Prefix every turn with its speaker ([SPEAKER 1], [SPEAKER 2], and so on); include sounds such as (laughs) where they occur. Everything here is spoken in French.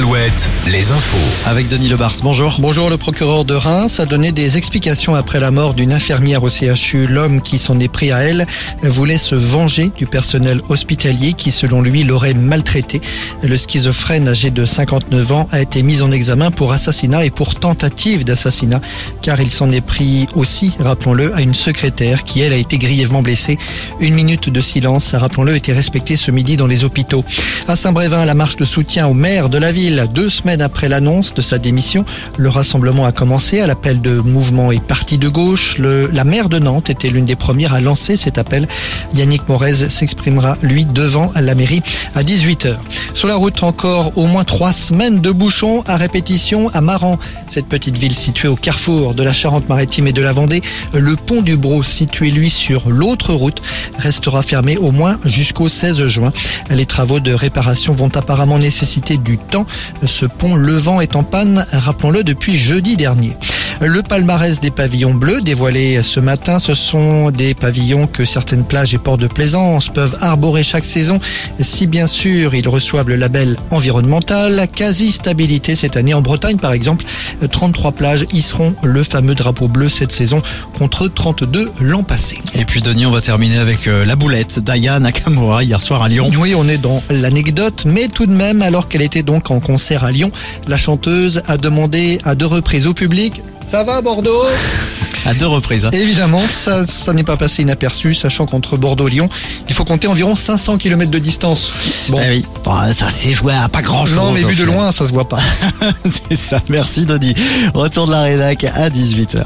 [SPEAKER 1] Alouette, les infos.
[SPEAKER 2] Avec Denis Lebars, bonjour.
[SPEAKER 3] Bonjour, le procureur de Reims a donné des explications après la mort d'une infirmière au CHU. L'homme qui s'en est pris à elle voulait se venger du personnel hospitalier qui, selon lui, l'aurait maltraité. Le schizophrène âgé de 59 ans a été mis en examen pour assassinat et pour tentative d'assassinat, car il s'en est pris aussi, rappelons-le, à une secrétaire qui, elle, a été grièvement blessée. Une minute de silence, rappelons-le, était respectée ce midi dans les hôpitaux. À Saint-Brévin, la marche de soutien au maire de la ville. Deux semaines après l'annonce de sa démission, le rassemblement a commencé à l'appel de mouvements et partis de gauche. La maire de Nantes était l'une des premières à lancer cet appel. Yannick Morez s'exprimera, lui, devant la mairie à 18h. Sur la route, encore au moins trois semaines de bouchons à répétition à Maran. Cette petite ville située au carrefour de la Charente-Maritime et de la Vendée, le pont du Bro, situé lui sur l'autre route, restera fermé au moins jusqu'au 16 juin. Les travaux de réparation vont apparemment nécessiter du temps. Ce pont levant est en panne, rappelons-le, depuis jeudi dernier. Le palmarès des pavillons bleus dévoilé ce matin, ce sont des pavillons que certaines plages et ports de plaisance peuvent arborer chaque saison, si bien sûr ils reçoivent le label environnemental. Quasi stabilité cette année en Bretagne par exemple, 33 plages y seront le fameux drapeau bleu cette saison contre 32 l'an passé.
[SPEAKER 2] Et puis Denis, on va terminer avec euh, la boulette d'Aya Nakamura hier soir à Lyon.
[SPEAKER 3] Oui, on est dans l'anecdote, mais tout de même, alors qu'elle était donc en concert à Lyon, la chanteuse a demandé à deux reprises au public Ça va Bordeaux
[SPEAKER 2] À deux reprises. hein.
[SPEAKER 3] Évidemment, ça, ça n'est pas passé inaperçu, sachant qu'entre Bordeaux et Lyon, il faut compter environ 500 km de distance. Bon,
[SPEAKER 2] Eh oui, Bon, ça s'est joué à pas grand chose.
[SPEAKER 3] non, mais vu de loin, ça se voit pas. (laughs)
[SPEAKER 2] C'est ça, merci Denis. Retour de la rédac à 18h.